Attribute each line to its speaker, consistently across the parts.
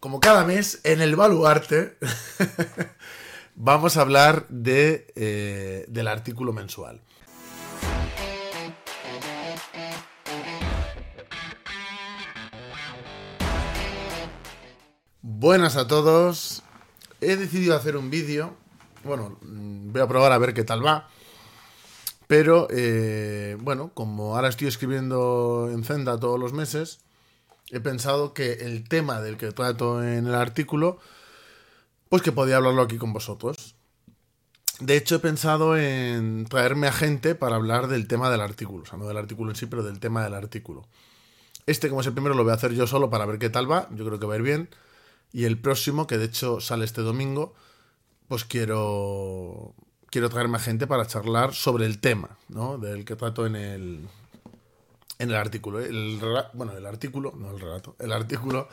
Speaker 1: como cada mes, en el baluarte vamos a hablar de, eh, del artículo mensual. Buenas a todos. He decidido hacer un vídeo. Bueno, mm, voy a probar a ver qué tal va. Pero, eh, bueno, como ahora estoy escribiendo en Zenda todos los meses, he pensado que el tema del que trato en el artículo, pues que podía hablarlo aquí con vosotros. De hecho, he pensado en traerme a gente para hablar del tema del artículo. O sea, no del artículo en sí, pero del tema del artículo. Este, como es el primero, lo voy a hacer yo solo para ver qué tal va. Yo creo que va a ir bien. Y el próximo, que de hecho sale este domingo, pues quiero quiero traerme a gente para charlar sobre el tema, ¿no? Del que trato en el, en el artículo. El, bueno, el artículo, no el relato, el artículo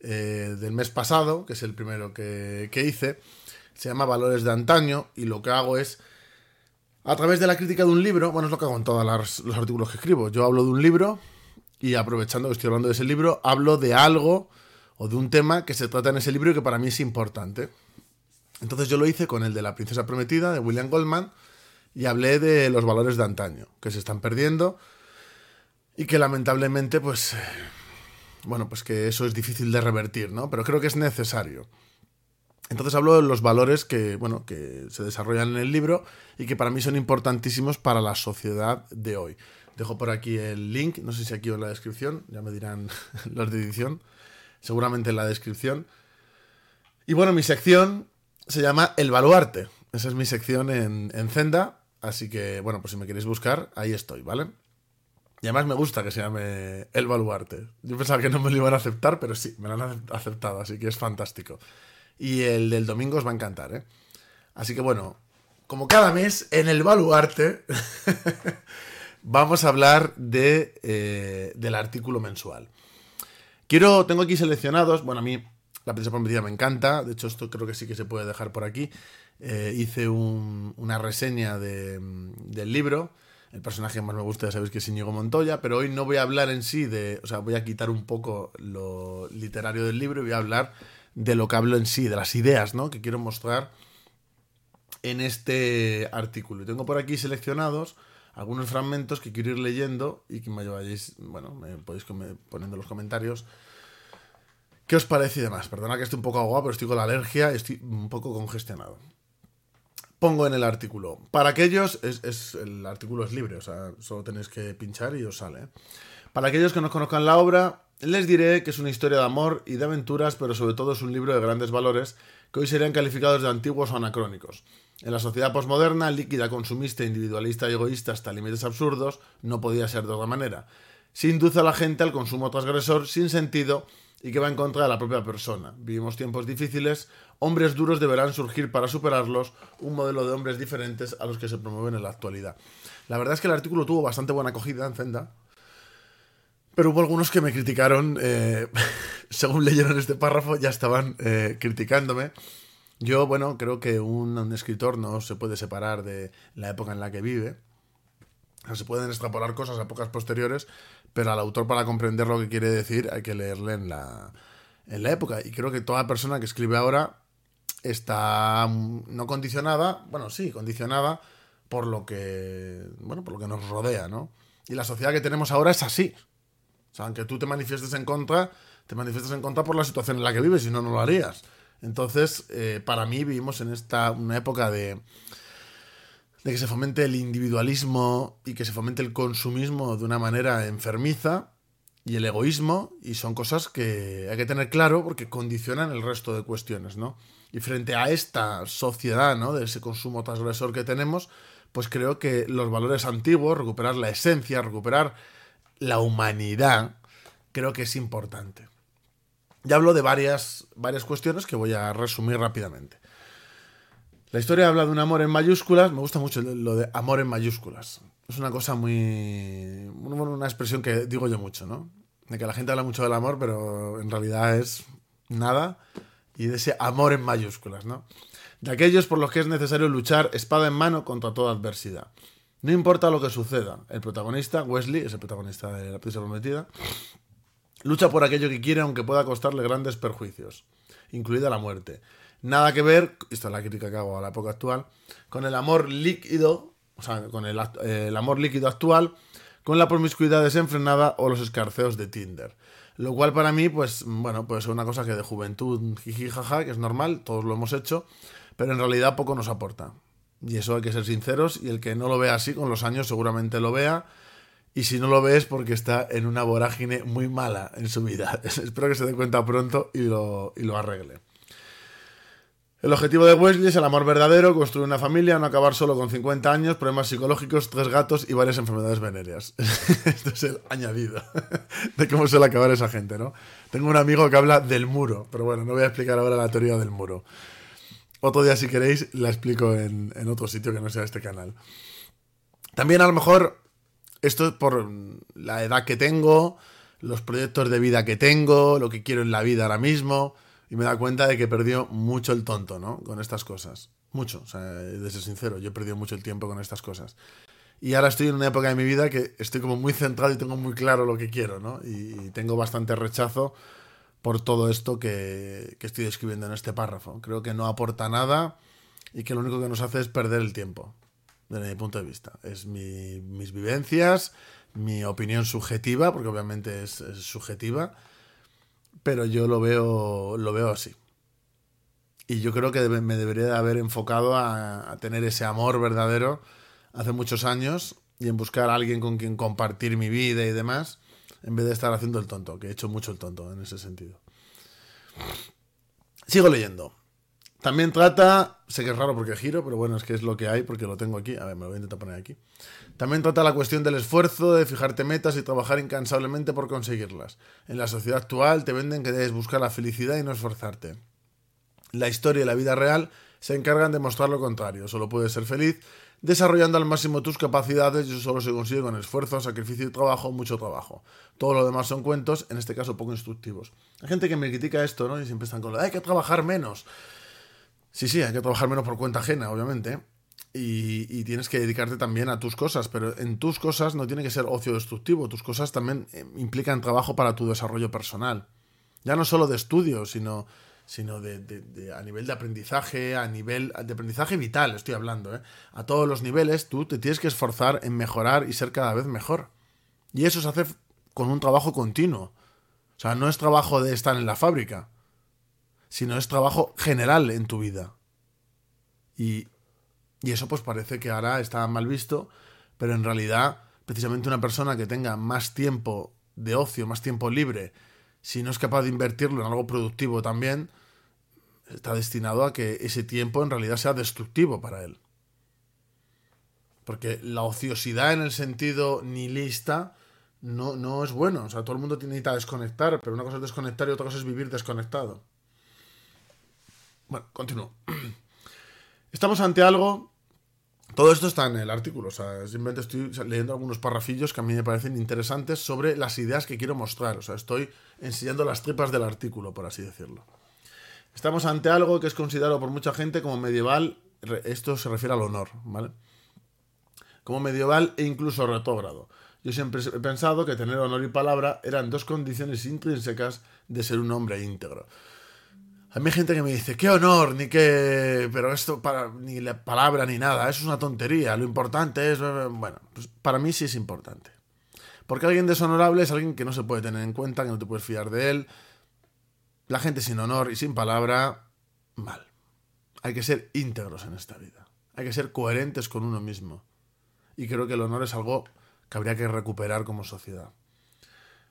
Speaker 1: eh, del mes pasado, que es el primero que, hice, se llama Valores de Antaño y lo que hago es, a través de la crítica de un libro, bueno, es lo que hago en todos los artículos que escribo, yo hablo de un libro y aprovechando que estoy hablando de ese libro, hablo de algo o de un tema que se trata en ese libro y que para mí es importante. Entonces yo lo hice con el de La Princesa Prometida, de William Goldman, y hablé de los valores de antaño, que se están perdiendo y que lamentablemente, pues, bueno, pues que eso es difícil de revertir, ¿no? Pero creo que es necesario. Entonces hablo de los valores que, bueno, que se desarrollan en el libro y que para mí son importantísimos para la sociedad de hoy. Dejo por aquí el link, no sé si aquí o en la descripción, ya me dirán los de edición, seguramente en la descripción. Y bueno, mi sección se llama El Baluarte. Esa es mi sección en, en Zenda. Así que, bueno, pues si me queréis buscar, ahí estoy, ¿vale? Y además me gusta que se llame El Baluarte. Yo pensaba que no me lo iban a aceptar, pero sí, me lo han aceptado, así que es fantástico. Y el del domingo os va a encantar, ¿eh? Así que bueno, como cada mes, en El Baluarte vamos a hablar de, eh, del artículo mensual. Quiero, tengo aquí seleccionados, bueno, a mí la princesa prometida me encanta, de hecho esto creo que sí que se puede dejar por aquí. Eh, hice una reseña del libro. El personaje más me gusta ya sabéis que es Íñigo Montoya, pero hoy no voy a hablar en sí de, o sea, voy a quitar un poco lo literario del libro y voy a hablar de lo que hablo en sí, de las ideas, ¿no? Que quiero mostrar en este artículo. Y tengo por aquí seleccionados algunos fragmentos que quiero ir leyendo y que me vayáis, bueno, me podéis poniendo en los comentarios ¿Qué os parece y demás? Perdona que esté un poco agua, pero estoy con la alergia y estoy un poco congestionado. Pongo en el artículo. Para aquellos, es, el artículo es libre, o sea, solo tenéis que pinchar y os sale. Para aquellos que no conozcan la obra, les diré que es una historia de amor y de aventuras, pero sobre todo es un libro de grandes valores que hoy serían calificados de antiguos o anacrónicos. En la sociedad posmoderna, líquida, consumista, individualista y egoísta hasta límites absurdos, no podía ser de otra manera. Se induce a la gente al consumo transgresor sin sentido y que va en contra de la propia persona. Vivimos tiempos difíciles, hombres duros deberán surgir para superarlos, un modelo de hombres diferentes a los que se promueven en la actualidad. La verdad es que el artículo tuvo bastante buena acogida en Zenda, pero hubo algunos que me criticaron, eh, según leyeron este párrafo, ya estaban eh, criticándome. Yo, bueno, creo que un, escritor no se puede separar de la época en la que vive. Se pueden extrapolar cosas a épocas posteriores, pero al autor para comprender lo que quiere decir hay que leerle en la, en la época. Y creo que toda persona que escribe ahora está no condicionada, bueno, sí, condicionada por lo que, bueno, por lo que nos rodea, ¿no? Y la sociedad que tenemos ahora es así. O sea, aunque tú te manifiestes en contra, te manifiestas en contra por la situación en la que vives, si no, no lo harías. Entonces, eh, para mí vivimos en esta una época de, de que se fomente el individualismo y que se fomente el consumismo de una manera enfermiza y el egoísmo, y son cosas que hay que tener claro porque condicionan el resto de cuestiones, ¿no? Y frente a esta sociedad, ¿no? De ese consumo transgresor que tenemos, pues creo que los valores antiguos, recuperar la esencia, recuperar la humanidad, creo que es importante. Ya hablo de varias, varias cuestiones que voy a resumir rápidamente. La historia habla de un amor en mayúsculas. Me gusta mucho lo de amor en mayúsculas. Es una cosa muy. Una expresión que digo yo mucho, ¿no? De que la gente habla mucho del amor, pero en realidad es nada. Y de ese amor en mayúsculas, ¿no? De aquellos por los que es necesario luchar espada en mano contra toda adversidad. No importa lo que suceda. El protagonista, Wesley, es el protagonista de La Prisa Prometida, Lucha por aquello que quiere aunque pueda costarle grandes perjuicios, incluida la muerte. Nada que ver, esta es la crítica que hago a la época actual, con el amor líquido, o sea, con el, el amor líquido actual, con la promiscuidad desenfrenada o los escarceos de Tinder. Lo cual para mí, pues, bueno, puede ser una cosa que de juventud, jiji, jaja, que es normal, todos lo hemos hecho, pero en realidad poco nos aporta. Y eso hay que ser sinceros, y el que no lo vea así con los años seguramente lo vea, y si no lo ve es porque está en una vorágine muy mala en su vida. Espero que se dé cuenta pronto y lo, y lo arregle. El objetivo de Wesley es el amor verdadero, construir una familia, no acabar solo con 50 años, problemas psicológicos, tres gatos y varias enfermedades venéreas. Esto es el añadido de cómo suele acabar esa gente, ¿no? Tengo un amigo que habla del muro, pero bueno, no voy a explicar ahora la teoría del muro. Otro día, si queréis, la explico en, otro sitio que no sea este canal. También a lo mejor, esto es por la edad que tengo, los proyectos de vida que tengo, lo que quiero en la vida ahora mismo y me da cuenta de que perdió mucho el tonto, ¿no? Con estas cosas. Mucho, o de ser sincero, yo he perdido mucho el tiempo con estas cosas. Y ahora estoy en una época de mi vida que estoy como muy centrado y tengo muy claro lo que quiero, ¿no? Y tengo bastante rechazo por todo esto que, que estoy describiendo en este párrafo. Creo que no aporta nada y que lo único que nos hace es perder el tiempo, desde mi punto de vista. Es mi, mis vivencias, mi opinión subjetiva, porque obviamente es subjetiva, pero yo lo veo, lo veo así. Y yo creo que me debería de haber enfocado a, a, tener ese amor verdadero hace muchos años y en buscar a alguien con quien compartir mi vida y demás, en vez de estar haciendo el tonto, que he hecho mucho el tonto en ese sentido. Sigo leyendo. También trata, sé que es raro porque giro, pero bueno, es que es lo que hay porque lo tengo aquí. A ver, me lo voy a intentar poner aquí. También trata la cuestión del esfuerzo, de fijarte metas y trabajar incansablemente por conseguirlas. En la sociedad actual te venden que debes buscar la felicidad y no esforzarte. La historia y la vida real se encargan de mostrar lo contrario. Solo puedes ser feliz desarrollando al máximo tus capacidades y eso solo se consigue con esfuerzo, sacrificio y trabajo, mucho trabajo. Todo lo demás son cuentos, en este caso poco instructivos. Hay gente que me critica esto, ¿no? Y siempre están con lo hay que trabajar menos. Sí, sí, hay que trabajar menos por cuenta ajena, obviamente. Y, tienes que dedicarte también a tus cosas, pero en tus cosas no tiene que ser ocio destructivo, tus cosas también eh, implican trabajo para tu desarrollo personal. Ya no solo de estudio, sino, sino de, de, a nivel de aprendizaje, a nivel de aprendizaje vital, estoy hablando. ¿eh? A todos los niveles tú te tienes que esforzar en mejorar y ser cada vez mejor. Y eso se hace con un trabajo continuo. O sea, no es trabajo de estar en la fábrica, sino es trabajo general en tu vida. Y, y eso pues parece que ahora está mal visto, pero en realidad precisamente una persona que tenga más tiempo de ocio, más tiempo libre, si no es capaz de invertirlo en algo productivo también, está destinado a que ese tiempo en realidad sea destructivo para él. Porque la ociosidad en el sentido nihilista no, no es bueno. O sea, todo el mundo necesita desconectar, pero una cosa es desconectar y otra cosa es vivir desconectado. Bueno, continúo. Estamos ante algo. Todo esto está en el artículo, o sea, simplemente estoy leyendo algunos parrafillos que a mí me parecen interesantes sobre las ideas que quiero mostrar. O sea, estoy enseñando las tripas del artículo, por así decirlo. Estamos ante algo que es considerado por mucha gente como medieval. Esto se refiere al honor, ¿vale? Como medieval e incluso retógrado. Yo siempre he pensado que tener honor y palabra eran dos condiciones intrínsecas de ser un hombre íntegro. A mí hay gente que me dice, qué honor, ni qué... Pero esto, para, ni la palabra, ni nada, eso es una tontería. Lo importante es... Bueno, pues para mí sí es importante. Porque alguien deshonorable es alguien que no se puede tener en cuenta, que no te puedes fiar de él. La gente sin honor y sin palabra, mal. Hay que ser íntegros en esta vida. Hay que ser coherentes con uno mismo. Y creo que el honor es algo que habría que recuperar como sociedad.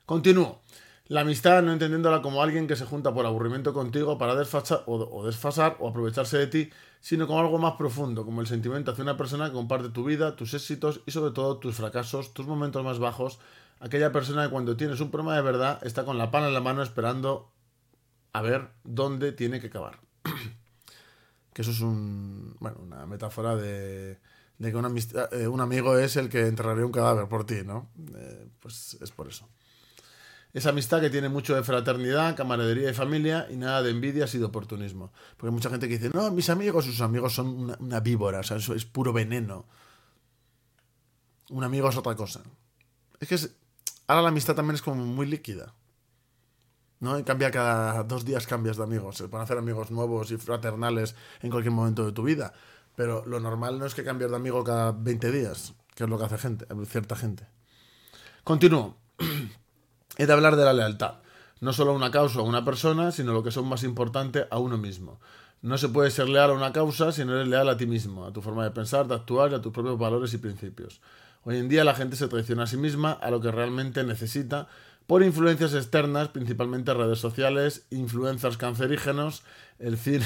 Speaker 1: Continúo. La amistad no entendiéndola como alguien que se junta por aburrimiento contigo para desfasar o, o, desfasar o aprovecharse de ti, sino como algo más profundo, como el sentimiento hacia una persona que comparte tu vida, tus éxitos y sobre todo tus fracasos, tus momentos más bajos, aquella persona que cuando tienes un problema de verdad está con la pana en la mano esperando a ver dónde tiene que acabar. que eso es un, bueno, una metáfora de, de que una amistad, eh, un amigo es el que enterraría un cadáver por ti, ¿no? Eh, pues es por eso. Esa amistad que tiene mucho de fraternidad, camaradería y familia y nada de envidias y de oportunismo. Porque hay mucha gente que dice, no, mis amigos, sus amigos son una, víbora, o sea, eso es puro veneno. Un amigo es otra cosa. Es que ahora la amistad también es como muy líquida. ¿no? Cambia cada dos días cambias de amigos. Se pueden hacer amigos nuevos y fraternales en cualquier momento de tu vida. Pero lo normal no es que cambies de amigo cada 20 días, que es lo que hace gente, cierta gente. Continúo. He de hablar de la lealtad. No solo a una causa o a una persona, sino lo que son más importante, a uno mismo. No se puede ser leal a una causa si no eres leal a ti mismo, a tu forma de pensar, de actuar y a tus propios valores y principios. Hoy en día la gente se traiciona a sí misma a lo que realmente necesita por influencias externas, principalmente redes sociales, influencers cancerígenos, el cine,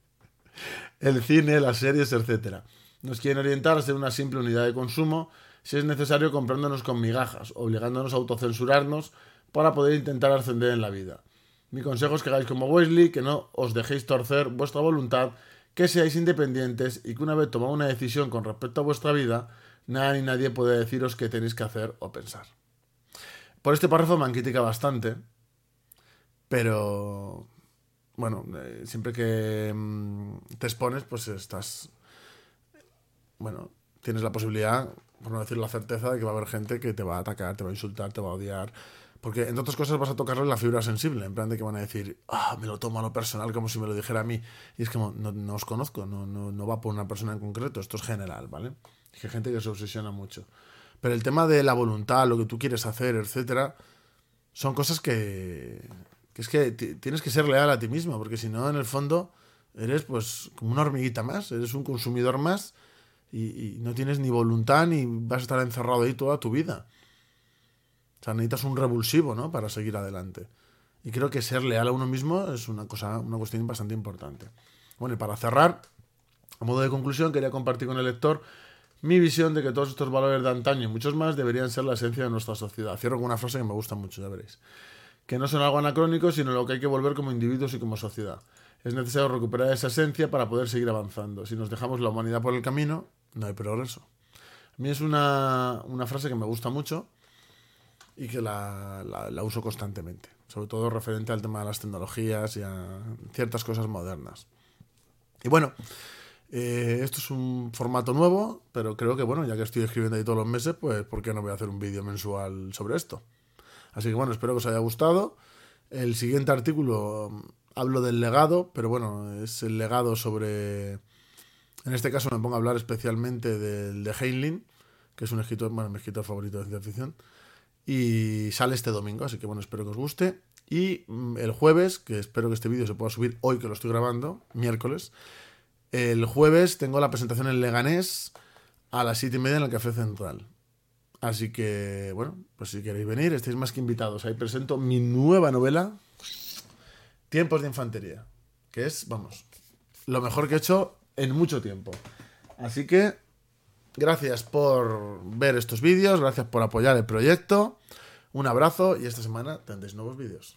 Speaker 1: el cine, las series, etc. Nos quieren orientar a ser una simple unidad de consumo, si es necesario comprándonos con migajas, obligándonos a autocensurarnos para poder intentar ascender en la vida. Mi consejo es que hagáis como Wesley, que no os dejéis torcer vuestra voluntad, que seáis independientes y que una vez tomado una decisión con respecto a vuestra vida, nada ni nadie puede deciros qué tenéis que hacer o pensar. Por este párrafo me han criticado bastante, pero bueno, eh, siempre que mm, te expones, pues estás, bueno, tienes la posibilidad, por no decir la certeza, de que va a haber gente que te va a atacar, te va a insultar, te va a odiar. Porque entre otras cosas vas a tocarle la fibra sensible, en plan de que van a decir, ah, me lo tomo a lo personal como si me lo dijera a mí. Y es como, no, no os conozco, no, va por una persona en concreto, esto es general, ¿vale? hay gente que se obsesiona mucho. Pero el tema de la voluntad, lo que tú quieres hacer, etcétera, son cosas que, que es que tienes que ser leal a ti mismo, porque si no, en el fondo, eres pues como una hormiguita más, eres un consumidor más y, no tienes ni voluntad ni vas a estar encerrado ahí toda tu vida. O sea, necesitas un revulsivo, ¿no? Para seguir adelante. Y creo que ser leal a uno mismo es una cosa, una cuestión bastante importante. Bueno, y para cerrar, a modo de conclusión, quería compartir con el lector mi visión de que todos estos valores de antaño y muchos más deberían ser la esencia de nuestra sociedad. Cierro con una frase que me gusta mucho, ya veréis. Que no son algo anacrónico, sino lo que hay que volver como individuos y como sociedad. Es necesario recuperar esa esencia para poder seguir avanzando. Si nos dejamos la humanidad por el camino, no hay progreso. A mí es una, frase que me gusta mucho y que la, la uso constantemente. Sobre todo referente al tema de las tecnologías y a ciertas cosas modernas. Y bueno, eh, esto es un formato nuevo, pero creo que, bueno, ya que estoy escribiendo ahí todos los meses, pues, ¿por qué no voy a hacer un vídeo mensual sobre esto? Así que, bueno, espero que os haya gustado. El siguiente artículo mm, hablo del legado, pero bueno, es el legado sobre... En este caso me pongo a hablar especialmente del de Heinlein, que es un escritor, bueno, mi escritor favorito de ciencia ficción. Y sale este domingo, así que bueno, espero que os guste. Y mm, el jueves, que espero que este vídeo se pueda subir hoy que lo estoy grabando, miércoles, el jueves tengo la presentación en Leganés a las 7 y media en el Café Central. Así que, bueno, pues si queréis venir, estáis más que invitados. Ahí presento mi nueva novela, Tiempos de Infantería, que es, vamos, lo mejor que he hecho en mucho tiempo. Así que, gracias por ver estos vídeos, gracias por apoyar el proyecto. Un abrazo y esta semana tendréis nuevos vídeos.